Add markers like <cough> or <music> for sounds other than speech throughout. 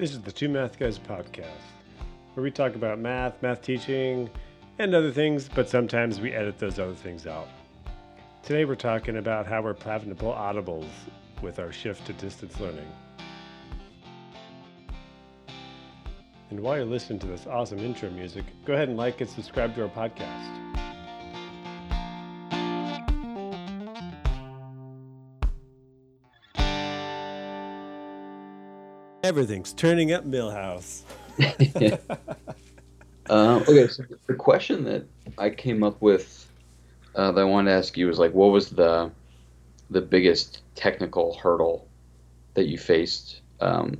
This is the Two Math Guys podcast, where we talk about math, math teaching, and other things, but sometimes we edit those other things out. Today we're talking about how we're having to pull audibles with our shift to distance learning. And while you're listening to this awesome intro music, go ahead and like and subscribe to our podcast. Everything's turning up Milhouse. <laughs> Um, okay, so the question that I came up with uh, that I wanted to ask you was like, what was the the biggest technical hurdle that you faced? Um,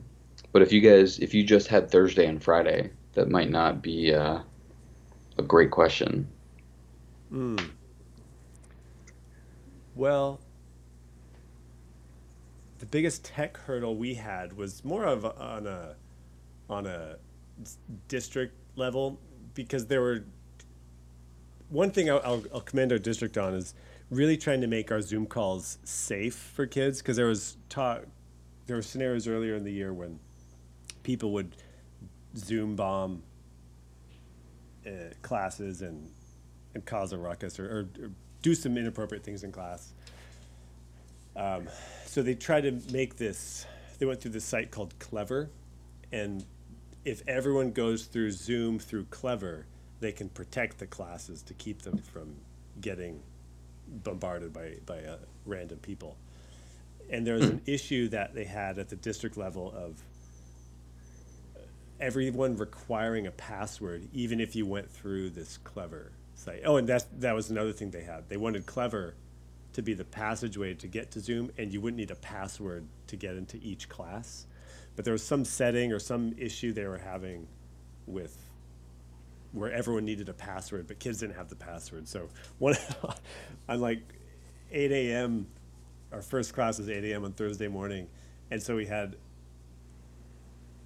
but if you guys, if you just had Thursday and Friday, that might not be uh, a great question. Mm. Well, the biggest tech hurdle we had was more of on a on a district level because there were one thing I'll, I'll, commend our district on is really trying to make our Zoom calls safe for kids because there was talk there were scenarios earlier in the year when people would Zoom bomb uh, classes and and cause a ruckus or, or, or, do some inappropriate things in class. Um, so they tried to make this. They went through this site called Clever, and if everyone goes through Zoom through Clever, they can protect the classes to keep them from getting bombarded by by uh, random people. And there was an <clears throat> issue that they had at the district level of everyone requiring a password, even if you went through this Clever site. Oh, and that that was another thing they had. They wanted Clever to be the passageway to get to Zoom, and you wouldn't need a password to get into each class but there was some setting or some issue they were having with where everyone needed a password, but kids didn't have the password. So one <laughs> on like 8 a.m. Our first class was 8 a.m. on Thursday morning, and so we had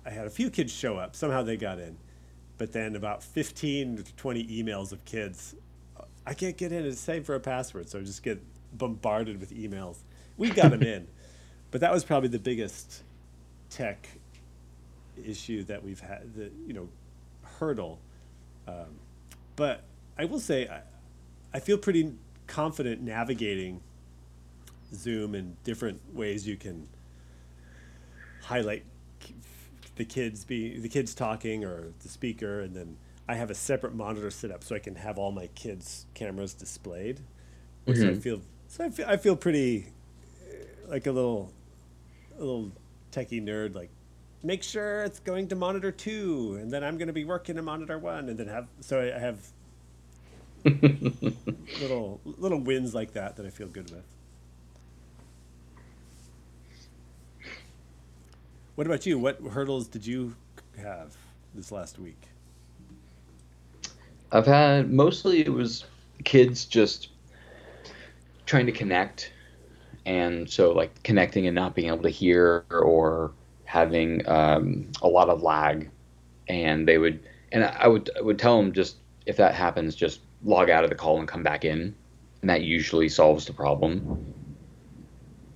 I had a few kids show up. Somehow they got in, but then about 15 to 20 emails of kids. I can't get in. It's same for a password, so just get bombarded with emails. We got them in, <laughs> but that was probably the biggest tech issue that we've had, the you know hurdle. Um, but I will say I, I feel pretty confident navigating Zoom and different ways you can highlight the kids be the kids talking or the speaker and then I have a separate monitor set up so I can have all my kids cameras displayed. Mm-hmm. So I feel so I feel, I feel pretty uh, like a little a little techie nerd like make sure it's going to monitor two and then i'm going to be working in monitor one and then have so i have <laughs> little little wins like that that i feel good with. What about you? What hurdles did you have this last week? I've had mostly it was kids just trying to connect. And so like connecting and not being able to hear or having um, a lot of lag. And they would and I would I would tell them just if that happens just log out of the call and come back in. And that usually solves the problem.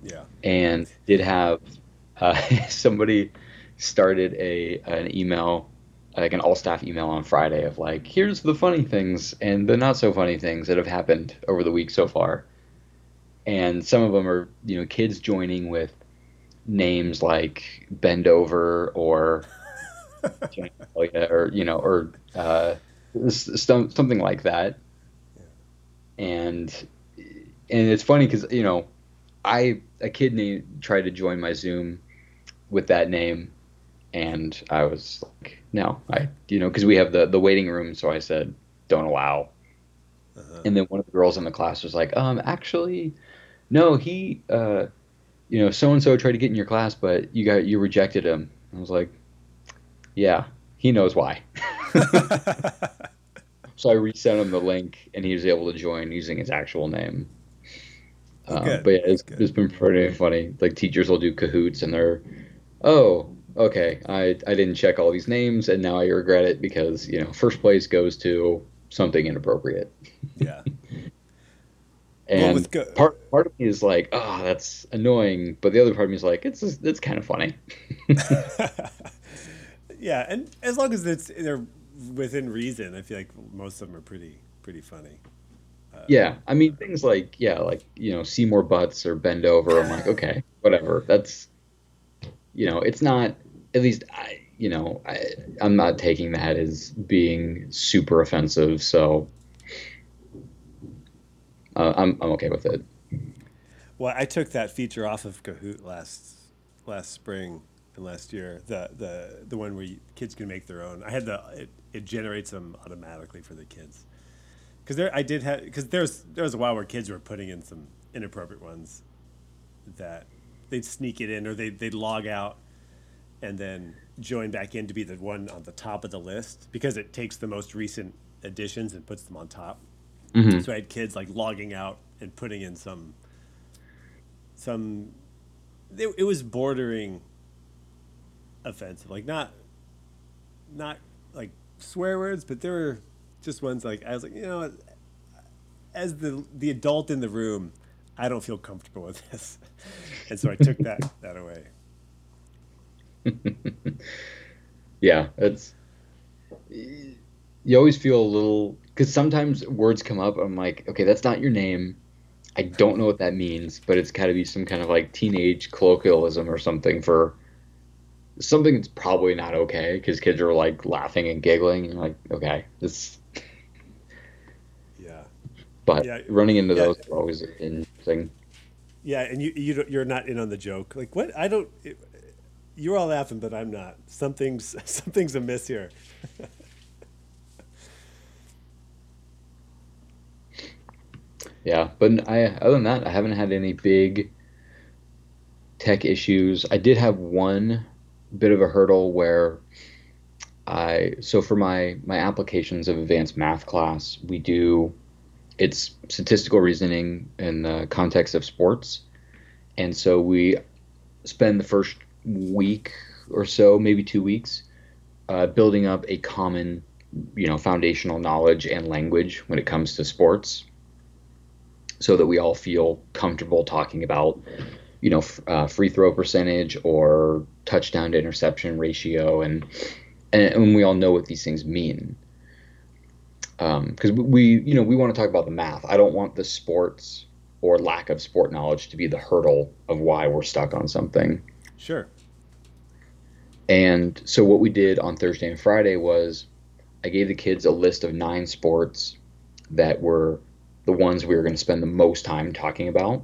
Yeah. And did have uh, <laughs> somebody started a an email like an all staff email on Friday of like here's the funny things and the not so funny things that have happened over the week so far and some of them are you know kids joining with names like bend over or <laughs> or you know or uh, something like that. And and it's funny because you know i a kid named tried to join my zoom with that name and i was like no i you know because we have the the waiting room so i said don't allow. Uh-huh. and then one of the girls in the class was like um actually no, he, uh, you know, so and so tried to get in your class, but you got you rejected him. I was like, yeah, he knows why. <laughs> so I resent him the link, and he was able to join using his actual name. Um, but yeah, it's, it's been pretty funny. Like teachers will do Kahoots, and they're, oh, okay, I I didn't check all these names, and now I regret it because you know first place goes to something inappropriate. Yeah. <laughs> And go- part part of me is like, oh, that's annoying, but the other part of me is like, it's it's kind of funny. <laughs> <laughs> yeah, and as long as it's they're within reason, I feel like most of them are pretty pretty funny. Uh, yeah, I mean things like yeah, like you know Seymour Butts or Bend Over. I'm like okay, whatever. That's you know, it's not at least I you know I I'm not taking that as being super offensive. So uh, I'm I'm okay with it. Well, I took that feature off of Kahoot last last spring and last year. The the the one where you, kids can make their own. I had the it, it generates them automatically for the kids. Because there, I did have because there's there was a while where kids were putting in some inappropriate ones that they'd sneak it in or they they'd log out and then join back in to be the one on the top of the list because it takes the most recent additions and puts them on top. Mm-hmm. So I had kids like logging out and putting in some some it, it was bordering offensive like not not like swear words but there were just ones like I was like you know as the the adult in the room I don't feel comfortable with this. And so I took <laughs> that that away. <laughs> Yeah it's you always feel a little because sometimes words come up. I'm like, okay, that's not your name. I don't know what that means, but it's got to be some kind of like teenage colloquialism or something for something that's probably not okay because kids are like laughing and giggling. And you're like, okay, this. Yeah. But yeah. running into yeah. those are always interesting. Yeah, and you you you're not in on the joke. Like what? I don't. It, you're all laughing, but I'm not. Something's <laughs> something's amiss here. <laughs> yeah, but I other than that, I haven't had any big tech issues. I did have one bit of a hurdle where I so for my my applications of advanced math class, we do it's statistical reasoning in the context of sports. And so we spend the first week or so, maybe two weeks, uh, building up a common, you know, foundational knowledge and language when it comes to sports so that we all feel comfortable talking about, you know, uh, free throw percentage or touchdown to interception ratio, and, and and we all know what these things mean. Because um, we, you know, we want to talk about the math. I don't want the sports or lack of sport knowledge to be the hurdle of why we're stuck on something. Sure. And so what we did on Thursday and Friday was I gave the kids a list of nine sports that were the ones we were going to spend the most time talking about,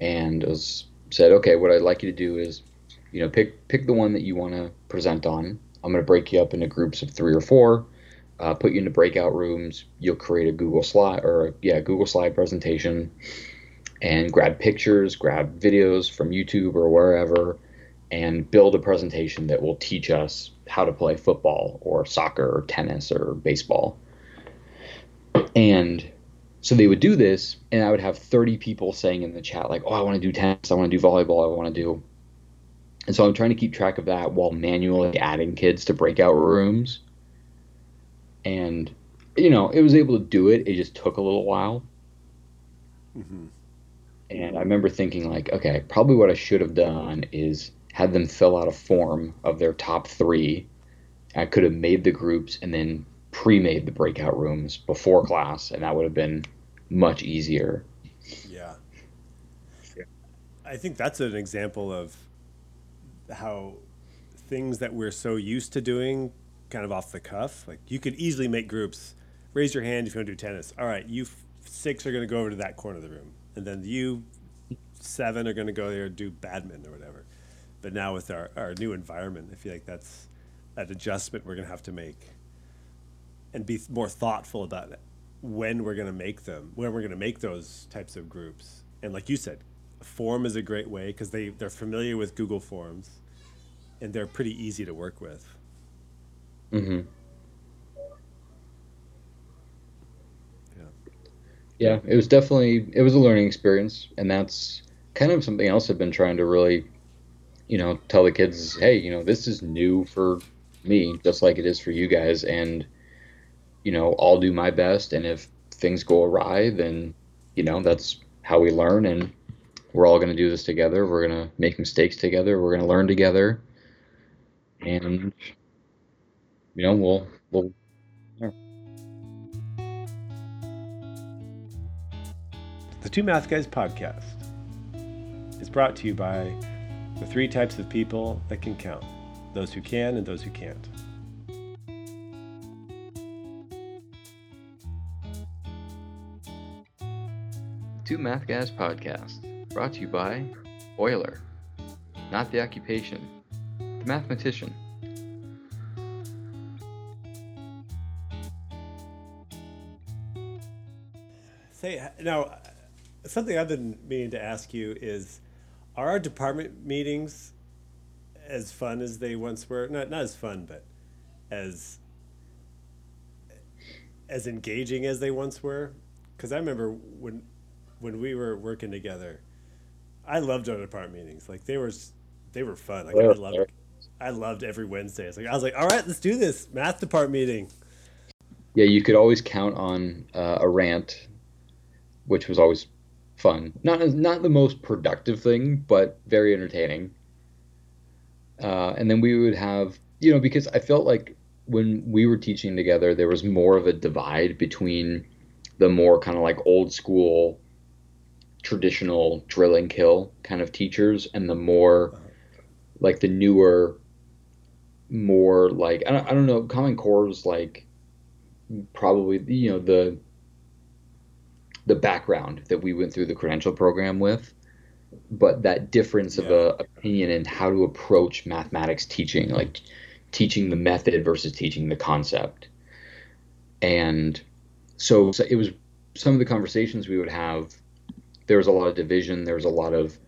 and was said, okay, what I'd like you to do is, you know, pick pick the one that you want to present on. I'm going to break you up into groups of three or four, uh, put you into breakout rooms. You'll create a Google slide or yeah, Google slide presentation, and grab pictures, grab videos from YouTube or wherever, and build a presentation that will teach us how to play football or soccer or tennis or baseball. And so they would do this, and I would have 30 people saying in the chat, like, oh, I want to do tennis, I want to do volleyball, I want to do. And so I'm trying to keep track of that while manually adding kids to breakout rooms. And, you know, it was able to do it, it just took a little while. Mm-hmm. And I remember thinking, like, okay, probably what I should have done is had them fill out a form of their top three. I could have made the groups and then pre-made the breakout rooms before class, and that would have been much easier. Yeah. I think that's an example of how things that we're so used to doing kind of off the cuff, like you could easily make groups. Raise your hand if you want to do tennis. All right, you six are going to go over to that corner of the room, and then you seven are going to go there and do badminton or whatever. But now with our, our new environment, I feel like that's that adjustment we're going to have to make and be more thoughtful about it when we're going to make them, when we're going to make those types of groups. And like you said, form is a great way because they, they're familiar with Google Forms and they're pretty easy to work with. Mm-hmm. Yeah. Yeah, it was definitely it was a learning experience, and that's kind of something else I've been trying to really, you know, tell the kids, hey, you know, this is new for me, just like it is for you guys, and you know, I'll do my best. And if things go awry, then, you know, that's how we learn. And we're all going to do this together. We're going to make mistakes together. We're going to learn together. And you know, we'll we'll The Two Math Guys podcast is brought to you by the three types of people that can count those who can and those who can't. Two Math Guys podcast brought to you by Euler, not the occupation, the mathematician. Say now, something I've been meaning to ask you is, are our department meetings as fun as they once were? Not not as fun, but as as engaging as they once were. Because I remember when when we were working together, I loved our department meetings. Like they were they were fun. Like I loved I loved every Wednesday. It's like I was like, all right, let's do this math department meeting. Yeah, you could always count on uh, a rant, which was always fun. Not not the most productive thing, but very entertaining. Uh, and then we would have, you know, because I felt like when we were teaching together, there was more of a divide between the more kind of like old school, traditional drill and kill kind of teachers, and the more like the newer, more like I don't, I don't know, Common Core is like probably you know the the background that we went through the credential program with but that difference of a opinion and how to approach mathematics teaching like teaching the method versus teaching the concept. And so, so it was some of the conversations we would have there was a lot of division there was a lot of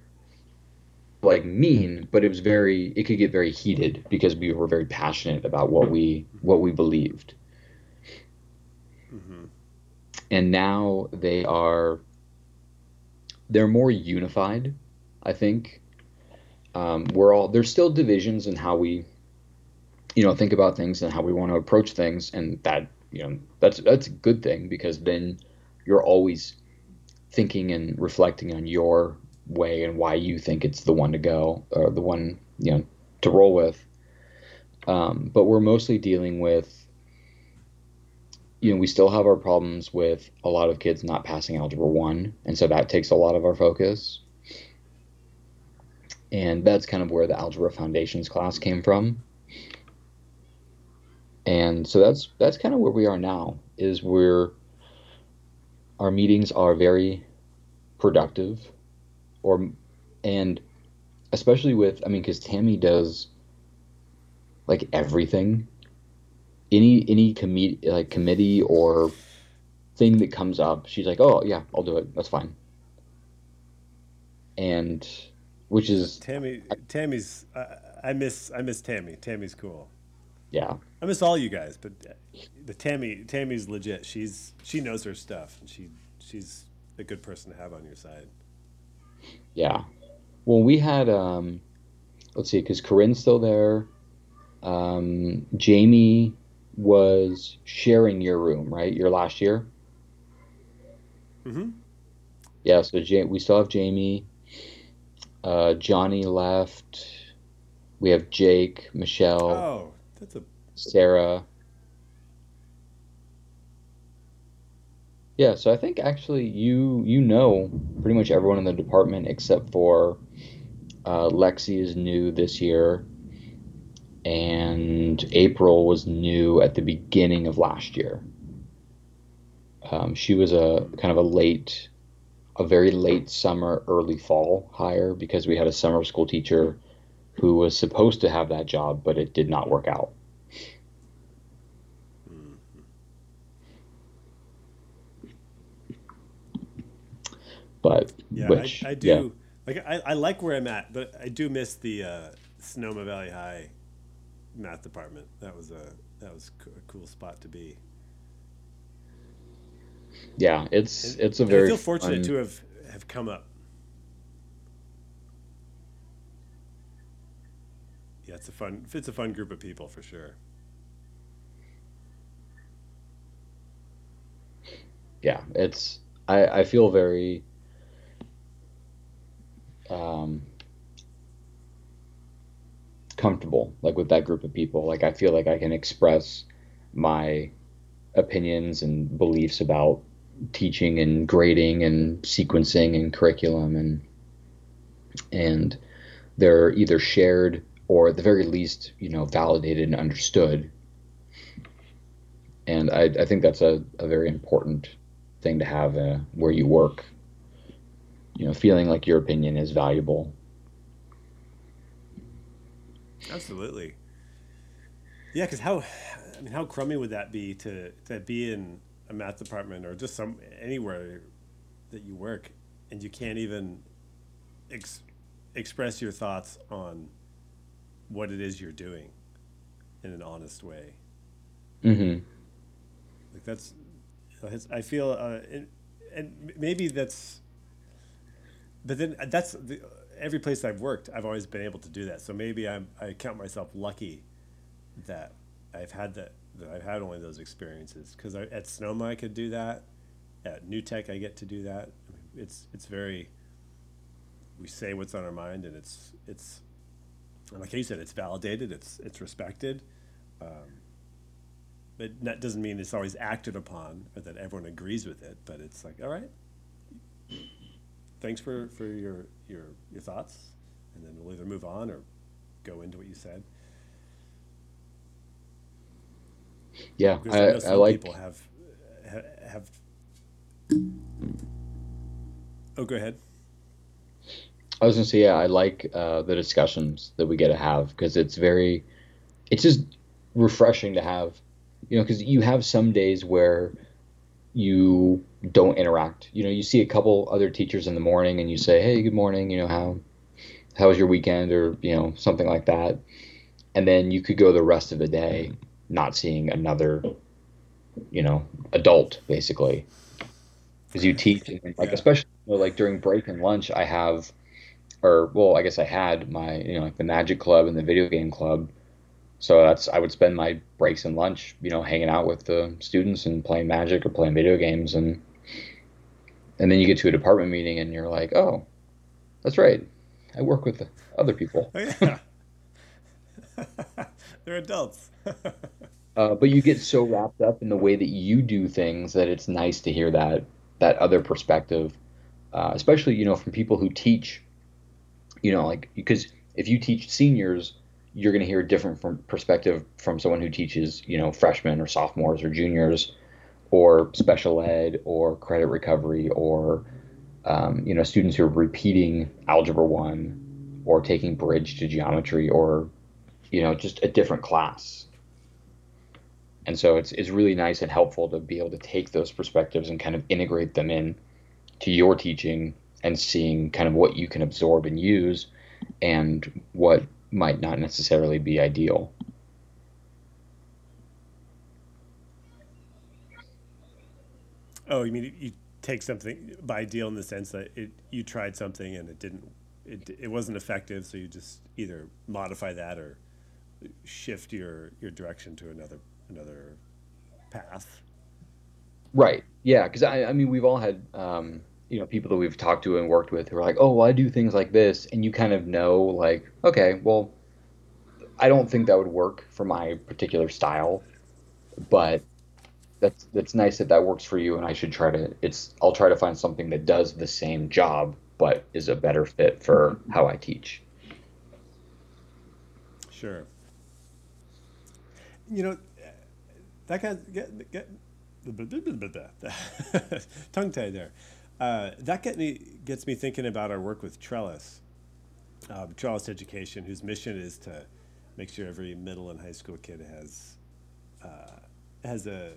like mean but it was very it could get very heated because we were very passionate about what we what we believed. Hmm and now they are they're more unified i think. Um, we're all there's still divisions in how we you know think about things and how we want to approach things and that you know that's that's a good thing because then you're always thinking and reflecting on your way and why you think it's the one to go or the one you know to roll with um, but we're mostly dealing with you know, we still have our problems with a lot of kids not passing Algebra 1, and so that takes a lot of our focus. And that's kind of where the Algebra Foundations class came from. And so that's that's kind of where we are now is we're our meetings are very productive or and especially with I mean cuz Tammy does like everything any any committee like committee or thing that comes up, she's like, "Oh yeah, I'll do it. That's fine." And which is Tammy, Tammy's. I, I miss. I miss Tammy. Tammy's cool. Yeah, I miss all you guys, but the Tammy. Tammy's legit. She's she knows her stuff, and she she's a good person to have on your side. yeah. Well, we had um, let's see, because Corinne's still there. Um, Jamie was sharing your room, right? Your last year. Mm-hmm. Yeah. So ja- we still have Jamie. Uh, Johnny left. We have Jake, Michelle. Oh, that's a Sarah. Yeah, so I think actually you you know pretty much everyone in the department except for uh, Lexi is new this year, and April was new at the beginning of last year. Um, she was a kind of a late, a very late summer, early fall hire because we had a summer school teacher who was supposed to have that job, but it did not work out. but yeah. which I, I do yeah like. I, I like where I'm at, but I do miss the uh, Sonoma Valley High math department. That was a that was a cool spot to be. yeah it's And- it's a very I feel fortunate fun- to have have come up. Yeah, it's a fun. It's a fun group of people for sure. yeah it's i i feel very um comfortable like with that group of people. Like I feel like I can express my opinions and beliefs about teaching and grading and sequencing and curriculum and and they're either shared or at the very least, you know, validated and understood. And I, I think that's a, a very important thing to have uh, where you work. You know, feeling like your opinion is valuable. Absolutely. Yeah, because how, I mean, how crummy would that be to to be in a math department or just some anywhere that you work, and you can't even ex- express your thoughts on what it is you're doing in an honest way. Mm-hmm. Like that's, I feel, uh, and, and maybe that's, but then that's the, every place I've worked, I've always been able to do that. So maybe I'm, I count myself lucky that I've had that, that I've had only those experiences. Because at Sonoma I could do that. At New Tech I get to do that. It's it's very. We say what's on our mind, and it's it's, like you said, it's validated. It's it's respected. Um, but that doesn't mean it's always acted upon or that everyone agrees with it. But it's like, all right, thanks for, for your, your your thoughts, and then we'll either move on or go into what you said. Yeah, Because I, I, I like people have ha- have. Oh, go ahead. I was gonna say, yeah, I like uh, the discussions that we get to have because it's very, it's just refreshing to have, you know, because you have some days where you don't interact. You know, you see a couple other teachers in the morning and you say, hey, good morning, you know, how, how was your weekend or, you know, something like that. And then you could go the rest of the day not seeing another, you know, adult basically. Because you teach, and like, Yeah. especially you know, like during break and lunch, I have or well, I guess I had my you know like the Magic Club and the video game club. So that's I would spend my breaks and lunch, you know, hanging out with the students and playing Magic or playing video games, and and then you get to a department meeting and you're like, oh, that's right, I work with other people. Oh <laughs> yeah. <laughs> <laughs> They're adults. Uh, but you get so wrapped up in the way that you do things that it's nice to hear that that other perspective, uh, especially you know from people who teach. You know, like because if you teach seniors, you're going to hear a different from perspective from someone who teaches you know freshmen or sophomores or juniors, or special ed or credit recovery or um, you know students who are repeating algebra one or taking bridge to geometry or you know just a different class. And so it's it's really nice and helpful to be able to take those perspectives and kind of integrate them in to your teaching and seeing kind of what you can absorb and use and what might not necessarily be ideal. Oh, you mean you take something by ideal in the sense that it you tried something and it didn't it, it wasn't effective, so you just either modify that or shift your your direction to another another path. Right. Yeah, because I, I mean we've all had um, you know people that we've talked to and worked with who are like, oh, well, I do things like this, and you kind of know like, okay, well, I don't think that would work for my particular style, but that's that's nice that that works for you, and I should try to. It's I'll try to find something that does the same job but is a better fit for how I teach. Sure. You know, that got get, get tongue tied there. Uh, that get me gets me thinking about our work with Trellis, uh, Trellis Education, whose mission is to make sure every middle and high school kid has uh, has a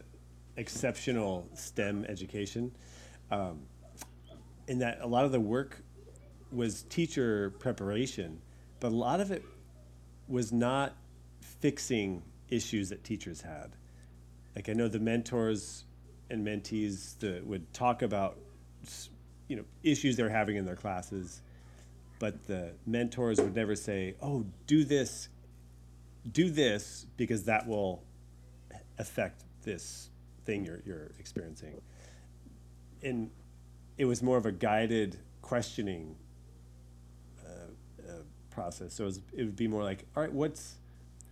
exceptional STEM education. Um, in that a lot of the work was teacher preparation, but a lot of it was not fixing issues that teachers had. Like I know the mentors and mentees that would talk about you know issues they're having in their classes, but the mentors would never say, "Oh, do this, do this because that will affect this thing you're you're experiencing." And it was more of a guided questioning uh, uh, process. So it, was, it would be more like, all right, what's,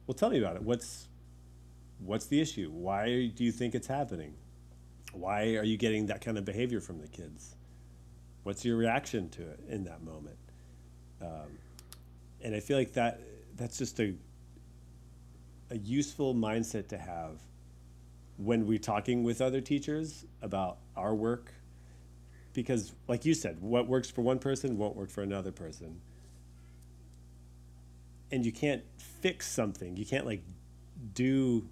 well, tell me about it. What's, what's the issue? Why do you think it's happening? Why are you getting that kind of behavior from the kids? What's your reaction to it in that moment? Um, and I feel like that that's just a a useful mindset to have when we're talking with other teachers about our work because like you said what works for one person won't work for another person and you can't fix something you can't like do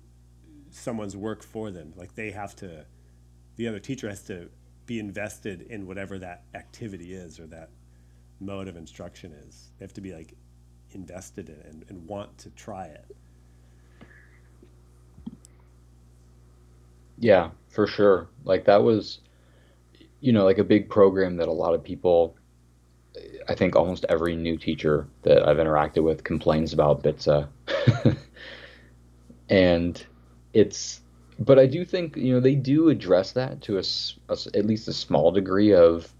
someone's work for them like they have to the other teacher has to be invested in whatever that activity is or that mode of instruction is they have to be like invested in it and, and want to try it Yeah, for sure. Like that was, you know, like a big program that a lot of people, I think almost every new teacher that I've interacted with complains about BTSA. <laughs> and it's, but I do think, you know, they do address that to a, a, at least a small degree of,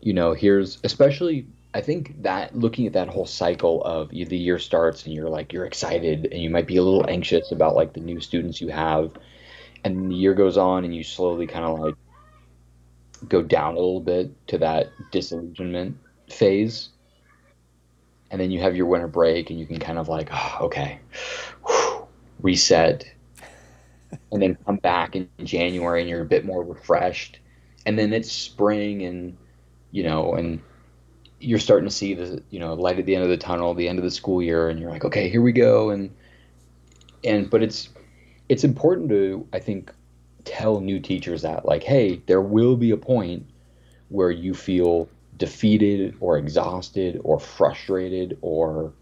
you know, here's, especially, I think that looking at that whole cycle of the year starts and you're like, you're excited and you might be a little anxious about like the new students you have and the year goes on and you slowly kind of like go down a little bit to that disillusionment phase and then you have your winter break and you can kind of like oh, okay. Reset and then come back in january and you're a bit more refreshed. And then it's spring and you know and you're starting to see the you know light at the end of the tunnel the end of the school year and you're like okay here we go. And and but it's it's important to I think tell new teachers that like hey there will be a point where you feel defeated or exhausted or frustrated or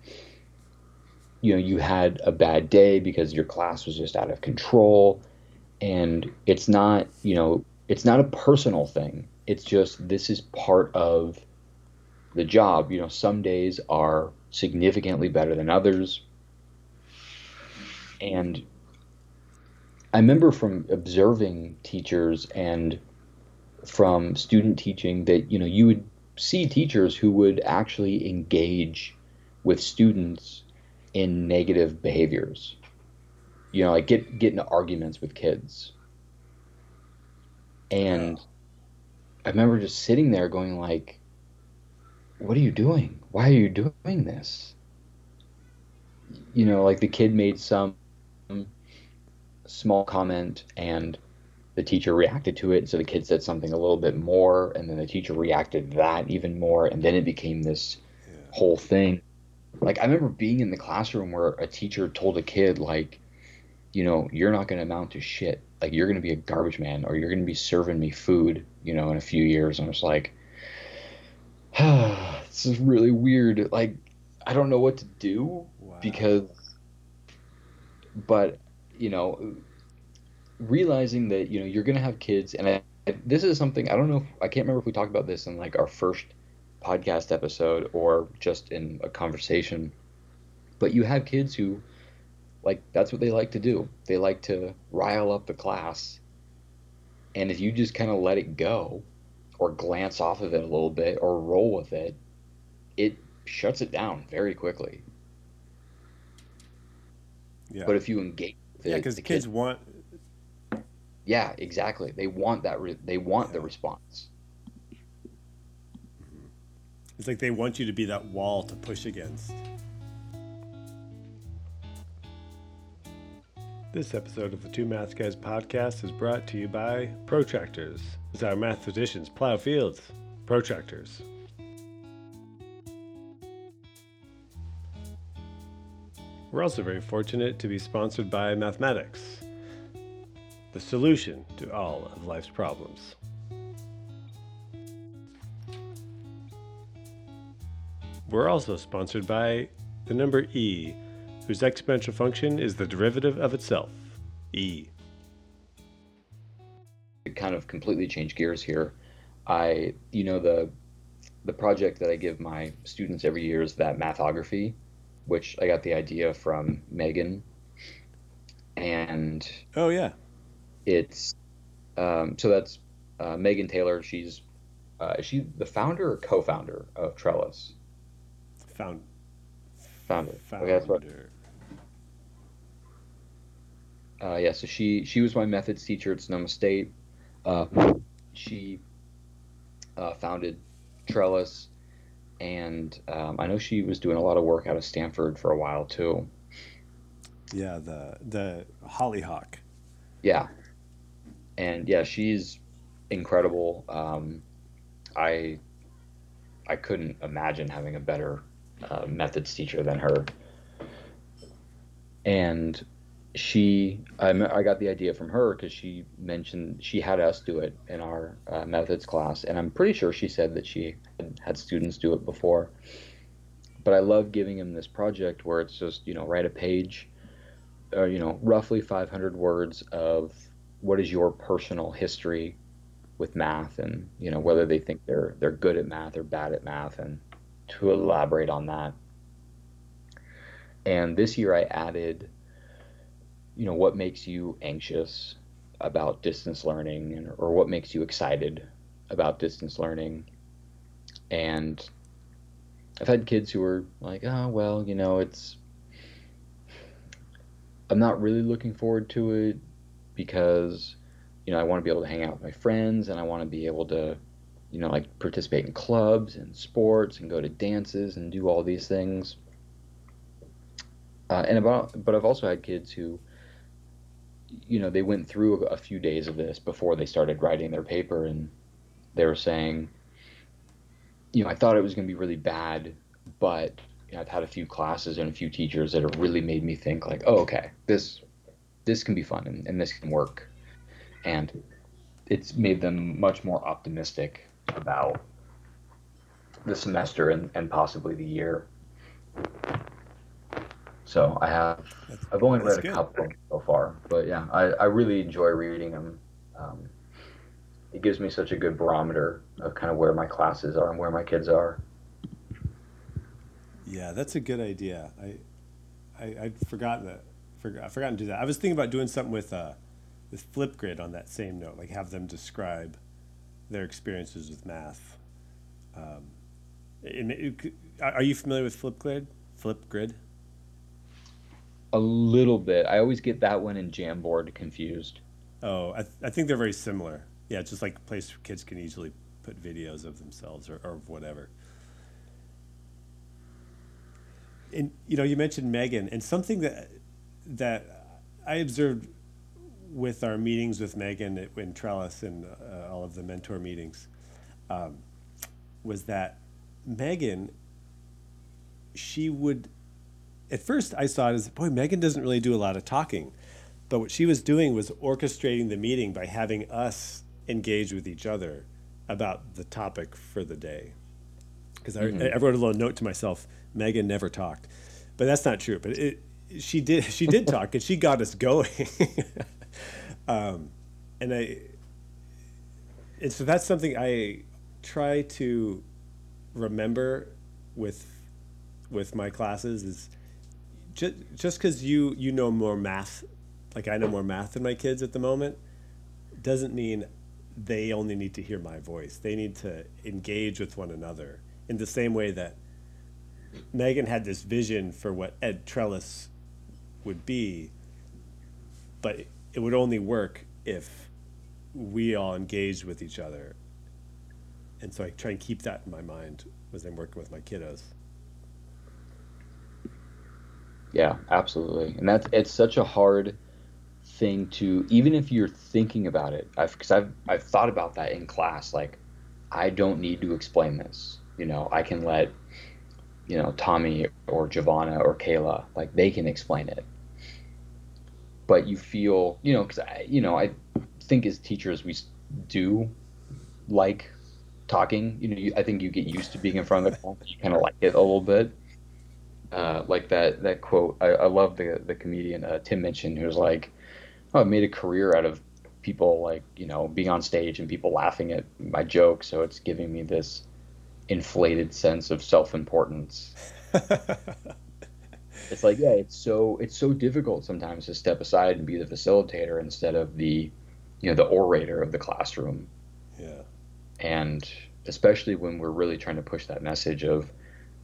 you know you had a bad day because your class was just out of control. And it's not you know it's not a personal thing. It's just this is part of the job. You know some days are significantly better than others. And I remember from observing teachers and from student teaching that you know you would see teachers who would actually engage with students in negative behaviors. You know, like get get into arguments with kids. And I remember just sitting there going like what are you doing? Why are you doing this? You know, like the kid made some small comment and the teacher reacted to it. So the kid said something a little bit more, and then the teacher reacted that even more, and then it became this yeah. whole thing. Like I remember being in the classroom where a teacher told a kid like, you know, you're not going to amount to shit. Like you're going to be a garbage man, or you're going to be serving me food, you know, in a few years. And I was like, <sighs> this is really weird. Like I don't know what to do wow. because, but you know, realizing that you know you're gonna have kids, and I, this is something I don't know. If, I can't remember if we talked about this in like our first podcast episode or just in a conversation. But you have kids who, like, that's what they like to do. They like to rile up the class, and if you just kind of let it go, or glance off of it a little bit, or roll with it, it shuts it down very quickly. Yeah. But if you engage the, yeah, because the kids kid, want. Yeah, exactly. They want that. Re- they want yeah. the response. It's like they want you to be that wall to push against. This episode of the Two Math Guys podcast is brought to you by Protractors. As our mathematicians plow fields, protractors. We're also very fortunate to be sponsored by Mathematics, the solution to all of life's problems. We're also sponsored by the number e, whose exponential function is the derivative of itself, e. Kind of completely change gears here. I, you know, the the project that I give my students every year is that mathography which I got the idea from Megan. And oh yeah, it's um, so that's uh, Megan Taylor. She's uh, is she the founder or co-founder of Trellis? Found. Founder. Okay, that's what. Founder. Uh, yeah, so she she was my methods teacher at Sonoma State. Uh, she uh, founded Trellis, and um, I know she was doing a lot of work out of Stanford for a while too. Yeah, the the hollyhock. Yeah, and yeah, she's incredible. Um, I I couldn't imagine having a better uh, methods teacher than her. And she, I, I got the idea from her because she mentioned she had us do it in our uh, methods class, and I'm pretty sure she said that she had students do it before. But I love giving them this project where it's just you know write a page, or you know roughly 500 words of what is your personal history with math, and you know whether they think they're they're good at math or bad at math, and to elaborate on that. And this year I added you know what makes you anxious about distance learning or what makes you excited about distance learning and i've had kids who are like oh well you know it's i'm not really looking forward to it because you know i want to be able to hang out with my friends and i want to be able to you know like participate in clubs and sports and go to dances and do all these things. Uh, and about but i've also had kids who you know, they went through a few days of this before they started writing their paper, and they were saying, you know, I thought it was going to be really bad, but you know, I've had a few classes and a few teachers that have really made me think like, oh, okay, this this can be fun and, and this can work, and it's made them much more optimistic about the semester and, and possibly the year. So I have, I've only That's read a good. couple so far, but yeah, I, I really enjoy reading them. Um, it gives me such a good barometer of kind of where my classes are and where my kids are. Yeah, that's a good idea. I, I I'd forgotten that. Forgot, I forgot to do that. I was thinking about doing something with uh, with Flipgrid on that same note, like have them describe their experiences with math. Um, it, it, are you familiar with Flipgrid? Flipgrid? A little bit. I always get that one and Jamboard confused. Oh, I, th- I think they're very similar. Yeah, it's just like a place where kids can easily put videos of themselves or, or whatever. And you know, you mentioned Megan, and something that that I observed with our meetings with Megan at, in Trellis and uh, all of the mentor meetings um, was that Megan, she would. At first, I saw it as, boy, Megan doesn't really do a lot of talking. But what she was doing was orchestrating the meeting by having us engage with each other about the topic for the day. Because I, I wrote a little note to myself: Megan never talked, but that's not true. But it, she did. She did talk, and she got us going. <laughs> um, and I, and so that's something I try to remember with with my classes is just just because you you know more math, like I know more math than my kids at the moment, doesn't mean they only need to hear my voice. They need to engage with one another in the same way that Megan had this vision for what Ed Trellis would be, but it would only work if we all engaged with each other. And so I try and keep that in my mind as I'm working with my kiddos. Yeah, absolutely. And that's it's such a hard thing to even if you're thinking about it. I've because I've I've thought about that in class. Like, I don't need to explain this. You know, I can let you know Tommy or Giovanna or Kayla like they can explain it. But you feel you know because I you know I think as teachers we do like talking. You know, you, I think you get used to being in front of the class. You kind of like it a little bit uh, like that that quote. I, I love the the comedian uh, Tim Minchin who's like, "Oh, I made a career out of people like you know being on stage and people laughing at my jokes, so it's giving me this inflated sense of self importance." <laughs> It's like, yeah, it's so it's so difficult sometimes to step aside and be the facilitator instead of the you know the orator of the classroom Yeah. and especially when we're really trying to push that message of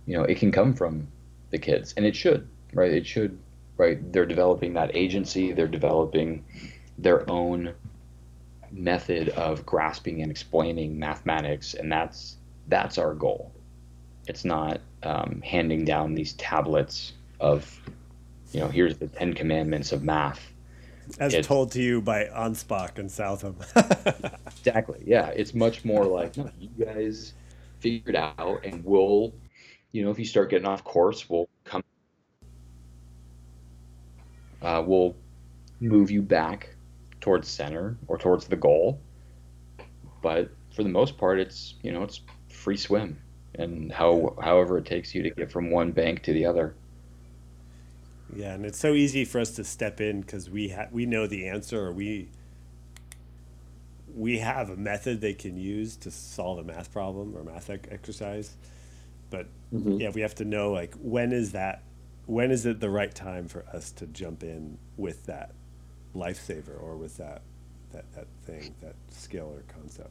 you know, it can come from the kids, and it should, right? It should, right? They're developing that agency. They're developing their own method of grasping and explaining mathematics, and that's that's our goal. It's not um, handing down these tablets of, you know, here's the Ten Commandments of math. As It's- told to you by Anspach and Southam. <laughs> Exactly. Yeah, it's much more like no, you guys figure it out, and we'll, you know, if you start getting off course, we'll come. Uh, we'll move you back towards center or towards the goal, but for the most part, it's you know it's free swim, and how however it takes you to get from one bank to the other. Yeah, and it's so easy for us to step in because we ha- we know the answer or we we have a method they can use to solve a math problem or math ec- exercise. But mm-hmm. yeah, we have to know like when is that when is it the right time for us to jump in with that lifesaver or with that that, that thing, that skill or concept.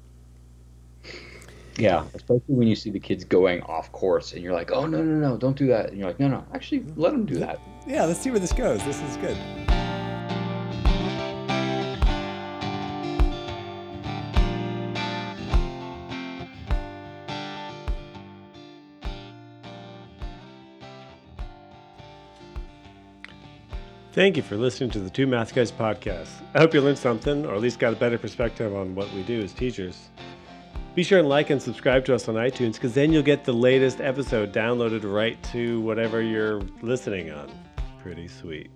Yeah, especially when you see the kids going off course, and you're like, oh no no no, don't do that, and you're like, no no, actually let them do that. Yeah, let's see where this goes. This is good. Thank you for listening to the Two Math Guys podcast. I hope you learned something, or at least got a better perspective on what we do as teachers. Be sure and like and subscribe to us on iTunes because then you'll get the latest episode downloaded right to whatever you're listening on. Pretty sweet.